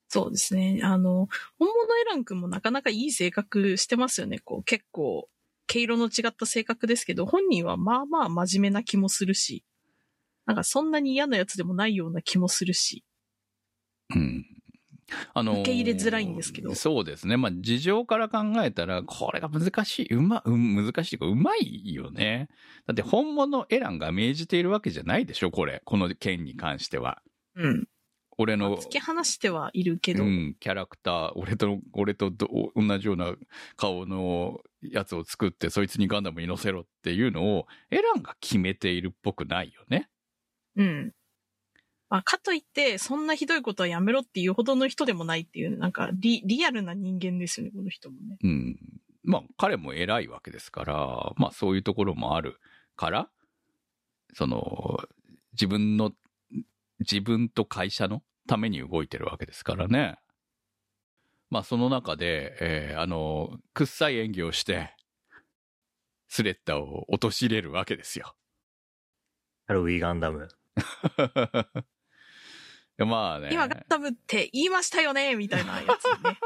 そうですね。あの、本物エラン君もなかなかいい性格してますよね。こう、結構、毛色の違った性格ですけど、本人はまあまあ真面目な気もするし、なんかそんなに嫌なやつでもないような気もするし。うん。あのー受け入れづらいんですけどそうですね。まあ、事情から考えたら、これが難しい。うま、うん、難しいか、うまいよね。だって本物エランが命じているわけじゃないでしょ、これ。この件に関しては。うん。俺の、突き放してはいるけど、うん、キャラクター、俺と、俺とど同じような顔のやつを作って、そいつにガンダムに乗せろっていうのを、エランが決めているっぽくないよね。うん。まあ、かといって、そんなひどいことはやめろっていうほどの人でもないっていう、なんかリ、リアルな人間ですよね、この人もね。うん。まあ、彼も偉いわけですから、まあ、そういうところもあるから、その、自分の、自分と会社のために動いてるわけですからね。まあ、その中で、えーあの、くっさい演技をして、スレッタを陥れるわけですよ。ハロウィーガンダム。いやまあね。今ガンダムって言いましたよねみたいなやつね。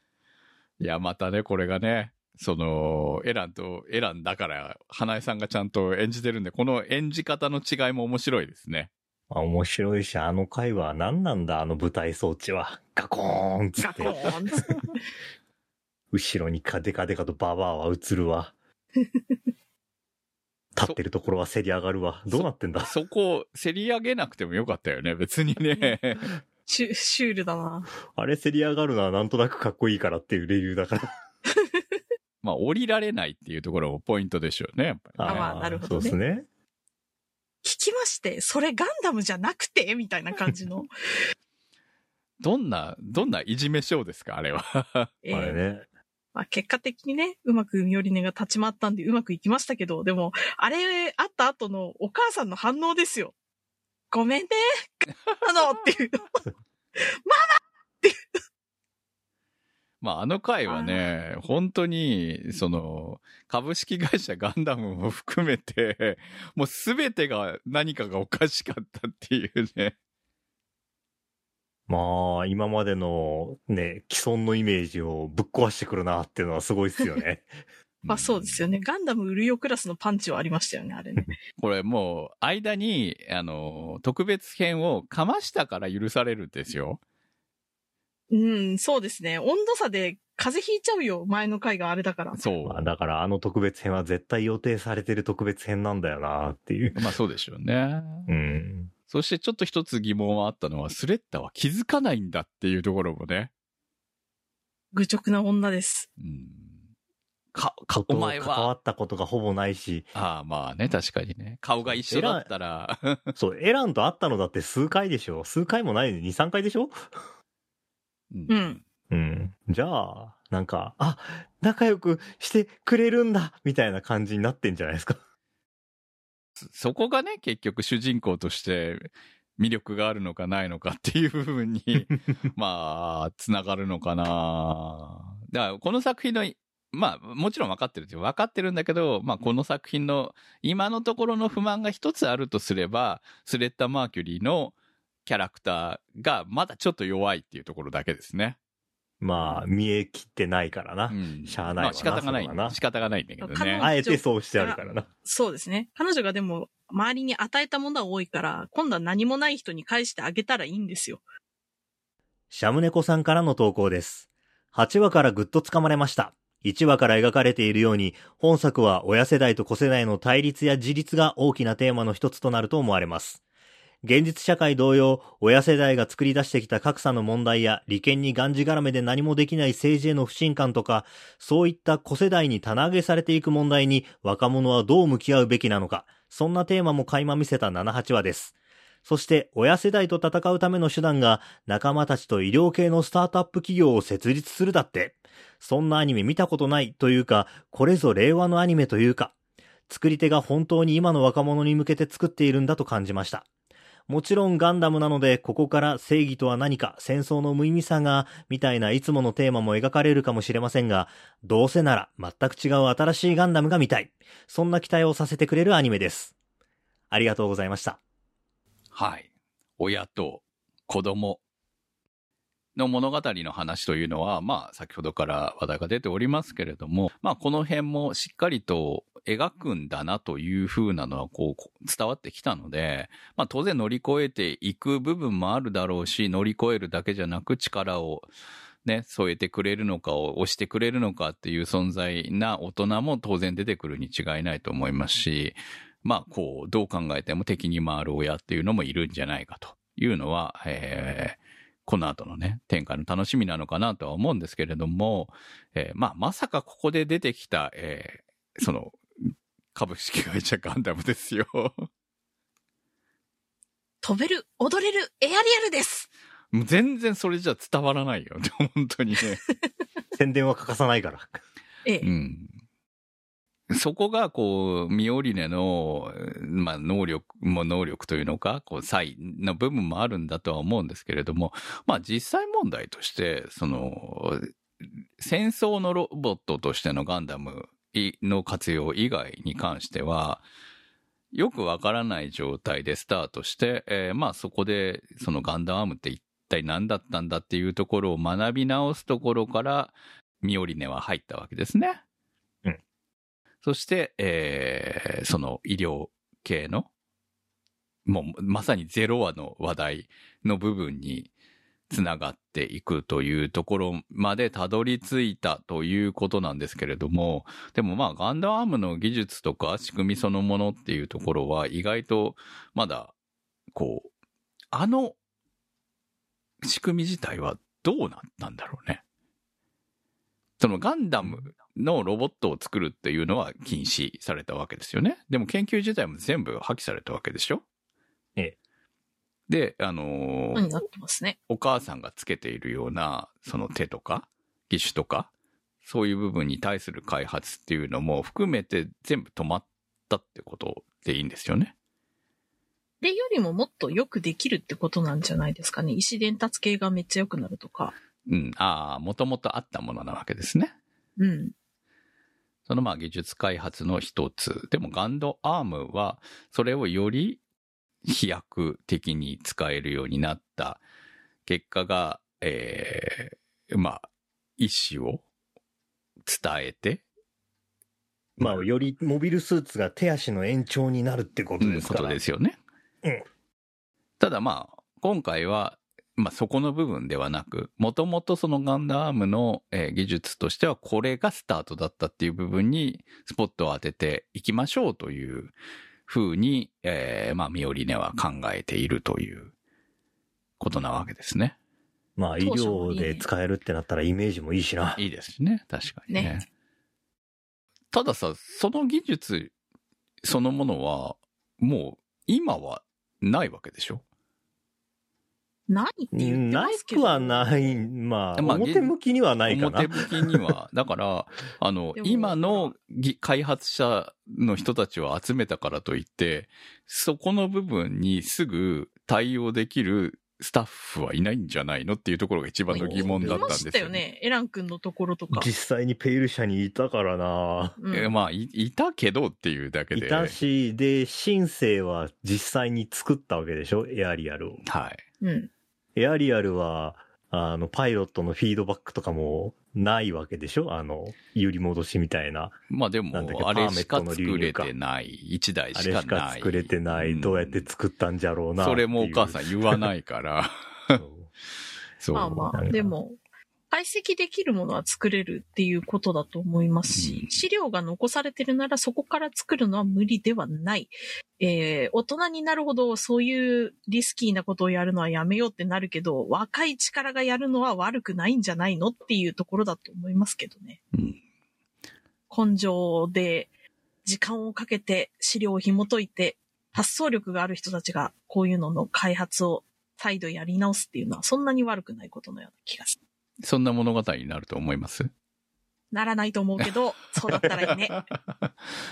いや、またね、これがね、その、エランと、エランだから、花江さんがちゃんと演じてるんで、この演じ方の違いも面白いですね。まあ面白いし、あの回は何なんだ、あの舞台装置は。ガコーンっつっガコて。ーンっつって 後ろにかデカデカとババアは映るわ。立ってるところはせり上がるわ。どうなってんだ？そ こ、競り上げなくてもよかったよね、別にね。シュシュールだな。あれせり上がるのはなんとなくかっこいいからっていうレビューだから。まあ、降りられないっていうところもポイントでしょうね、やっぱりね。あまあなるほどねそうですね。聞きまして、それガンダムじゃなくてみたいな感じの。どんな、どんないじめショーですかあれは。ええあれね。まあ、結果的にね、うまくミオリネが立ち回ったんでうまくいきましたけど、でも、あれ、あった後のお母さんの反応ですよ。ごめんね、あの、っていう。まあ、あの回はね、本当に、その、株式会社ガンダムも含めて、もうすべてが何かがおかしかったっていうね。まあ、今までのね、既存のイメージをぶっ壊してくるなっていうのはすごいですよね。まあそうですよね。ガンダムウルヨクラスのパンチはありましたよね、あれね。これもう、間に、あの、特別編をかましたから許されるんですよ。うん、そうですね。温度差で風邪ひいちゃうよ、前の回があれだから。そう。まあ、だからあの特別編は絶対予定されてる特別編なんだよなっていう。まあそうでしょうね。うん。そしてちょっと一つ疑問はあったのは、スレッタは気づかないんだっていうところもね。愚直な女です。うん。か、か、お前関わは、ったことがほぼないし、ああまあね、確かにね。顔が一緒だったら、そう、エランと会ったのだって数回でしょ数回もないのに2、3回でしょ？うんうん。うん。じゃあ、なんか、あ、仲良くしてくれるんだみたいな感じになってんじゃないですか。そそこがね、結局主人公として魅力があるのかないのかっていう部分に、まあ、つながるのかな。だから、この作品の、まあ、もちろん分かってるって分かってるんだけど、まあ、この作品の今のところの不満が一つあるとすれば、スレッタ・マーキュリーのキャラクターがまだちょっと弱いっていうところだけですね。まあ、見え切ってないからな。うん。しゃあないわなまあ仕方がないな仕方がないんだけどね。あえてそうしてあるからな。そうですね。彼女がでも、周りに与えたものは多いから、今度は何もない人に返してあげたらいいんですよ。シャムネコさんからの投稿です。8話からぐっと掴まれました。1話から描かれているように、本作は親世代と子世代の対立や自立が大きなテーマの一つとなると思われます。現実社会同様、親世代が作り出してきた格差の問題や利権にがんじがらめで何もできない政治への不信感とか、そういった子世代に棚上げされていく問題に若者はどう向き合うべきなのか、そんなテーマも垣間見せた7、8話です。そして、親世代と戦うための手段が、仲間たちと医療系のスタートアップ企業を設立するだって。そんなアニメ見たことないというか、これぞ令和のアニメというか、作り手が本当に今の若者に向けて作っているんだと感じました。もちろんガンダムなので、ここから正義とは何か、戦争の無意味さが、みたいないつものテーマも描かれるかもしれませんが、どうせなら全く違う新しいガンダムが見たい。そんな期待をさせてくれるアニメです。ありがとうございました。はい。親と子供の物語の話というのは、まあ、先ほどから話題が出ておりますけれども、まあ、この辺もしっかりと描くんだなという風なのは、こう、伝わってきたので、まあ、当然乗り越えていく部分もあるだろうし、乗り越えるだけじゃなく力を、ね、添えてくれるのかを押してくれるのかっていう存在な大人も当然出てくるに違いないと思いますし、まあ、こう、どう考えても敵に回る親っていうのもいるんじゃないかというのは、えーこの後のね、展開の楽しみなのかなとは思うんですけれども、えーまあ、まさかここで出てきた、えーその、株式会社ガンダムですよ。飛べる、踊れる、エアリアルですもう全然それじゃ伝わらないよ。本当にね。宣伝は欠かさないから。ええ。うん。そこが、こう、ミオリネの、まあ、能力、もう能力というのか、こう、差異の部分もあるんだとは思うんですけれども、まあ、実際問題として、その、戦争のロボットとしてのガンダムの活用以外に関しては、よくわからない状態でスタートして、えーまあそこでそのガンダムアームって一体何だったんだっていうところを学び直すところから、ミオリネは入ったわけですね。うん。そして、えーその医療系の、もうまさにゼロ話の話題の部分につながっていくというところまでたどり着いたということなんですけれども、でもまあガンダムアームの技術とか仕組みそのものっていうところは意外とまだ、こう、あの仕組み自体はどうなったんだろうね。そのガンダムのロボットを作るっていうのは禁止されたわけですよね。でも研究自体も全部破棄されたわけでしょええ。で、あのーね。お母さんがつけているような、その手とか、義手とか、そういう部分に対する開発っていうのも含めて全部止まったってことでいいんですよね。でよりももっとよくできるってことなんじゃないですかね。意思伝達系がめっちゃ良くなるとか。うん。ああ、もともとあったものなわけですね。うん。そのまあ技術開発の一つ。でもガンドアームは、それをより飛躍的に使えるようになった結果が、えー、まあ、意思を伝えて、まあ、よりモビルスーツが手足の延長になるってことですから。とですよね。うんただまあ、今回は、まあそこの部分ではなく、もともとそのガンダームの、えー技術としてはこれがスタートだったっていう部分にスポットを当てていきましょうというふうに、えーまあミオリネは考えているということなわけですね。まあ、医療で使えるってなったらイメージもいいしな。いいですね。確かにね。ねたださ、その技術そのものは、もう今はないわけでしょ？何って言ってなますけど。くはない。まあ、まあ表向きにはないかな表。向きには。だから、あの今のぎ開発者の人たちを集めたからといって、そこの部分にすぐ対応できるスタッフはいないんじゃないのっていうところが一番の疑問だったんいまですよ、したよ。ね。エラン君のところとか。実際にペイル社にいたからな。うんえまあい、いたけどっていうだけで。いたし、で、シンセイは実際に作ったわけでしょ？エアリアルを。はい。うん。エアリアルは、あの、パイロットのフィードバックとかもないわけでしょ？あの、揺り戻しみたいな。まあでも、あれしか作れてない。一台あしかない。れしか作れてない。どうやって作ったんじゃろうな。それもお母さん。ん言わないから。そう。まあまあ、なんかでも、解析できるものは作れるっていうことだと思いますし、うん資料が残されてるならそこから作るのは無理ではない。えー、大人になるほどそういうリスキーなことをやるのはやめようってなるけど、若い力がやるのは悪くないんじゃないのっていうところだと思いますけどね。うん根性で時間をかけて資料を紐解いて、発想力がある人たちがこういうのの開発を再度やり直すっていうのはそんなに悪くないことのような気がする。そんな物語になると思います？ならないと思うけど、そうだったらいいね。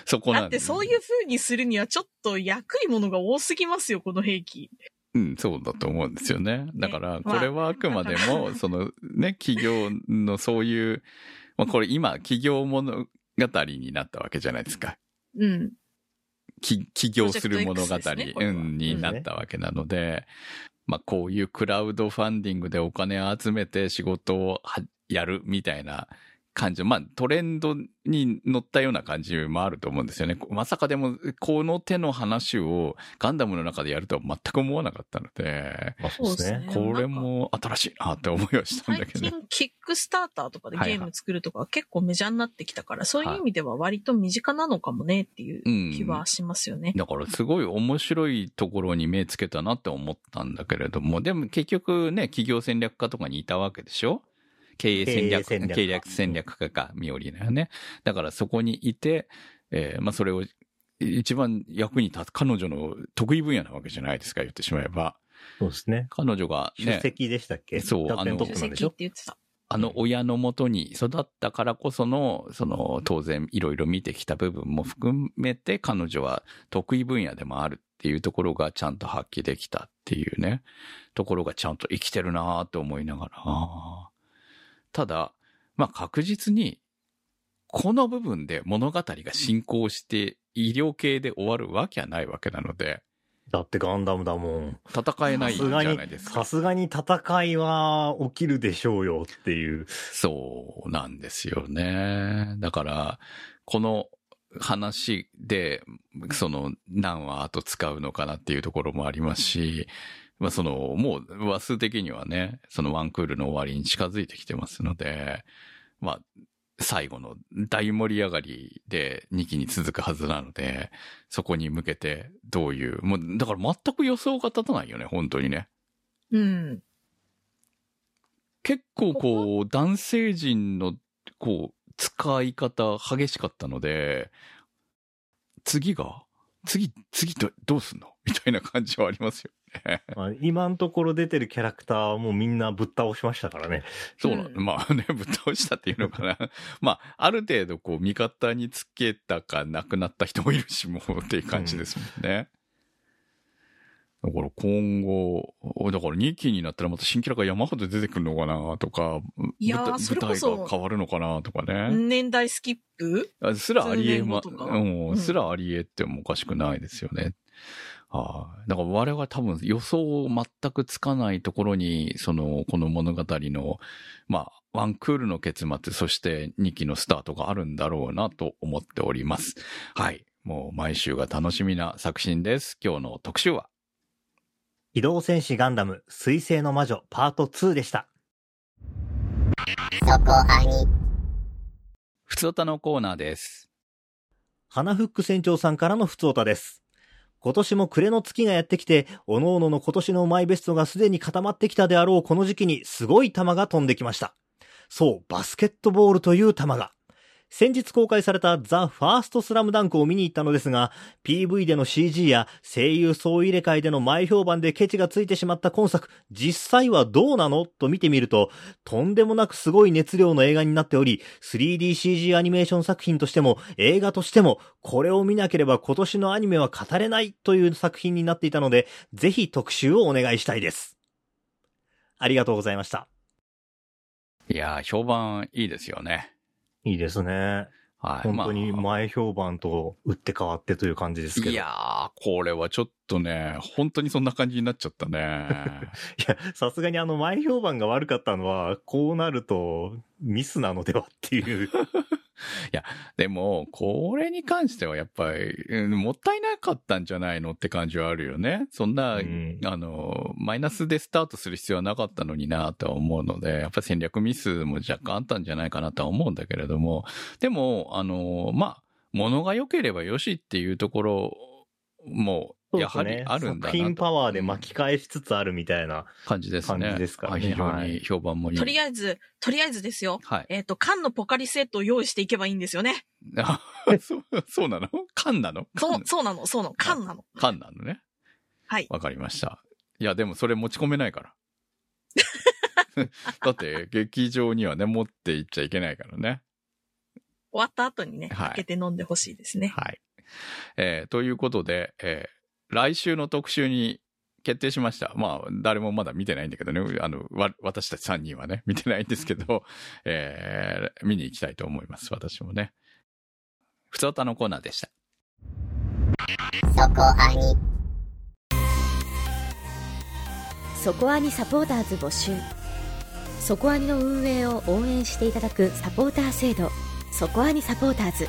そこなんだってそういう風にするにはちょっと役いものが多すぎますよ、この兵器。うん、そうだと思うんですよね。だから、ねこれはあくまでも、そのね、企業のそういう、まあこれ今、企業物語になったわけじゃないですか。うん。き起業する物語、ねになったわけなので、まあこういうクラウドファンディングでお金を集めて仕事をやるみたいな感じ、まあトレンドに乗ったような感じもあると思うんですよね。まさかでも、この手の話をガンダムの中でやるとは全く思わなかったので、まあそうですね。これも新しいなって思いはしたんだ最けどね。近、キックスターターとかではいはいゲーム作るとか結構メジャーになってきたから、そういう意味では割と身近なのかもねっていううん気はしますよね。だからすごい面白いところに目つけたなって思ったんだけれども、でも結局ね、企業戦略家とかにいたわけでしょ？経営戦略、経営戦略家経営戦略家か、ミオリナよね。だからそこにいて、えーまあそれを一番役に立つ彼女の得意分野なわけじゃないですか、言ってしまえば。そうですね。彼女が出ね、席でしたっけ？そう学園トッ主プなんでしょ？席って言ってた。あの親のもとに育ったからこその、その当然いろいろ見てきた部分も含めて彼女は得意分野でもあるっていうところがちゃんと発揮できたっていうね、ところがちゃんと生きてるなと思いながら。ただ、まあ確実にこの部分で物語が進行して医療系で終わるわけはないわけなので、だってガンダムだもん。戦えないんじゃないです、かさ。すがに戦いは起きるでしょうよっていう。そうなんですよね。だから、この話で、その何話後使うのかなっていうところもありますし、まあその、もう話数的にはね、そのワンクールの終わりに近づいてきてますので、まあ、最後の大盛り上がりで2期に続くはずなので、そこに向けてどういう、もう、だから全く予想が立たないよね、本当にね。うん。結構こう、男性陣の、こう、使い方激しかったので、次が次、次どどうすんの？みたいな感じはありますよね。まあ今のところ出てるキャラクターはもうみんなぶっ倒しましたからね。そうなの、うんまあね、ぶっ倒したっていうのかな。まあ、ある程度こう、味方につけたか亡くなった人もいるし、もうっていう感じですもんね。だから今後、だから2期になったらまた新キャラが山ほど出てくるのかなとか、いやー舞台が変わるのかなとかね。年代スキップ？あすらありえま、うん、うんすらありえってもおかしくないですよね。はい。だから我々は多分予想全くつかないところに、その、この物語の、まあ、ワンクールの結末、そして2期のスタートがあるんだろうなと思っております。はい。もう毎週が楽しみな作品です。今日の特集は、機動戦士ガンダム、水星の魔女、パート2でした。ふつおたのコーナーです。花フック船長さんからのふつおたです。今年も暮れの月がやってきて、おのおのの今年のマイベストがすでに固まってきたであろうこの時期にすごい球が飛んできました。そう、バスケットボールという球が。先日公開されたザ・ファーストスラムダンクを見に行ったのですが、PV での CG や声優総入れ替えでの前評判でケチがついてしまった今作、実際はどうなの？と見てみると、とんでもなくすごい熱量の映画になっており、3DCG アニメーション作品としても、映画としても、これを見なければ今年のアニメは語れないという作品になっていたので、ぜひ特集をお願いしたいです。ありがとうございました。いや、評判いいですよね。いいですね。はい。本当にまあ前評判と打って変わってという感じですけど。いやー、これはちょっとね、本当にそんな感じになっちゃったね。いや、さすがにあの前評判が悪かったのは、こうなるとミスなのではっていう。でも、これに関してはやっぱり、うんもったいなかったんじゃないのって感じはあるよね。そんな、うんあの、マイナスでスタートする必要はなかったのになとは思うので、やっぱり戦略ミスも若干あったんじゃないかなとは思うんだけれども、でも、あの、まあ、物が良ければよしっていうところも、やはりあるんだなと。作品パワーで巻き返しつつあるみたいな。感じですね。感じですからねはい非常にはい評判もいい。とりあえず、とりあえずですよ。はい。えっ、と、缶のポカリスエットを用意していけばいいんですよね。あ そう、そうなの？缶なの？そう、そうなの、そうなの、缶なの。缶なのね。はい。わかりました。いや、でもそれ持ち込めないから。だって、劇場にはね、持って行っちゃいけないからね。終わった後にね、はい開けて飲んでほしいですね。はい。えーということで、えー来週の特集に決定しました。まあ、誰もまだ見てないんだけどね。あの、わ、私たち3人はね、見てないんですけど、えー見に行きたいと思います。私もね。ふつおたのコーナーでした。そこアニサポーターズ募集そこアニの運営を応援していただくサポーター制度そこアニサポーターズ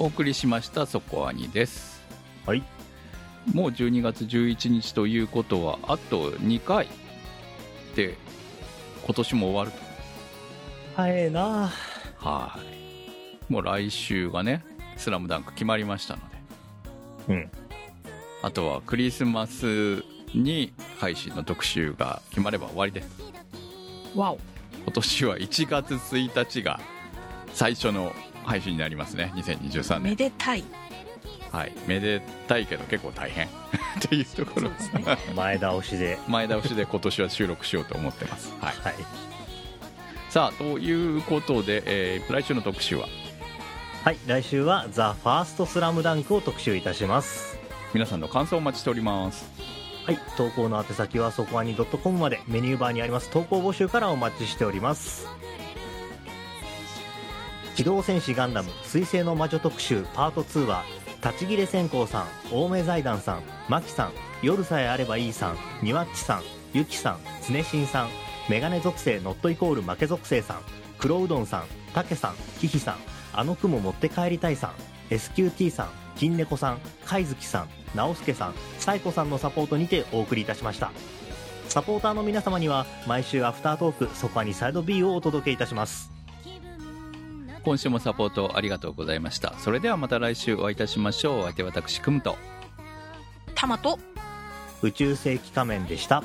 お送りしました、そこアニです。はい。もう12月11日ということは、あと2回で、今年も終わると。早えなはい。もう来週がね、スラムダンク決まりましたので。うん。あとはクリスマスに配信の特集が決まれば終わりです。わお。今年は1月1日が最初の配信になりますね。2023め年。でたい。はい。めでたいけど結構大変。っていうところそうですね。前倒しで。前倒しで今年は収録しようと思ってます。はい。はい。さあ、ということで、えー来週の特集は、はい。来週はザ・ファーストスラムダンクを特集いたします。皆さんの感想をお待ちしております。はい。投稿の宛先はそこアニ .com までメニューバーにあります投稿募集からお待ちしております。機動戦士ガンダム水星の魔女特集パート2は立ち切れ線香さん、青梅財団さん、マキさん、夜さえあればいいさん、ニワッチさん、ユキさん、常新さん、メガネ属性ノットイコール負け属性さん、黒うどんさん、たけさんきひさんあの雲持って帰りたいさん SQT さん金猫さん貝月さん直輔さんサイコさんのサポートにてお送りいたしました。サポーターの皆様には毎週アフタートークそこにサイド B をお届けいたします。今週もサポートありがとうございました。それではまた来週お会いいたしましょう。お相手は私くむと。タマと。宇宙世紀仮面でした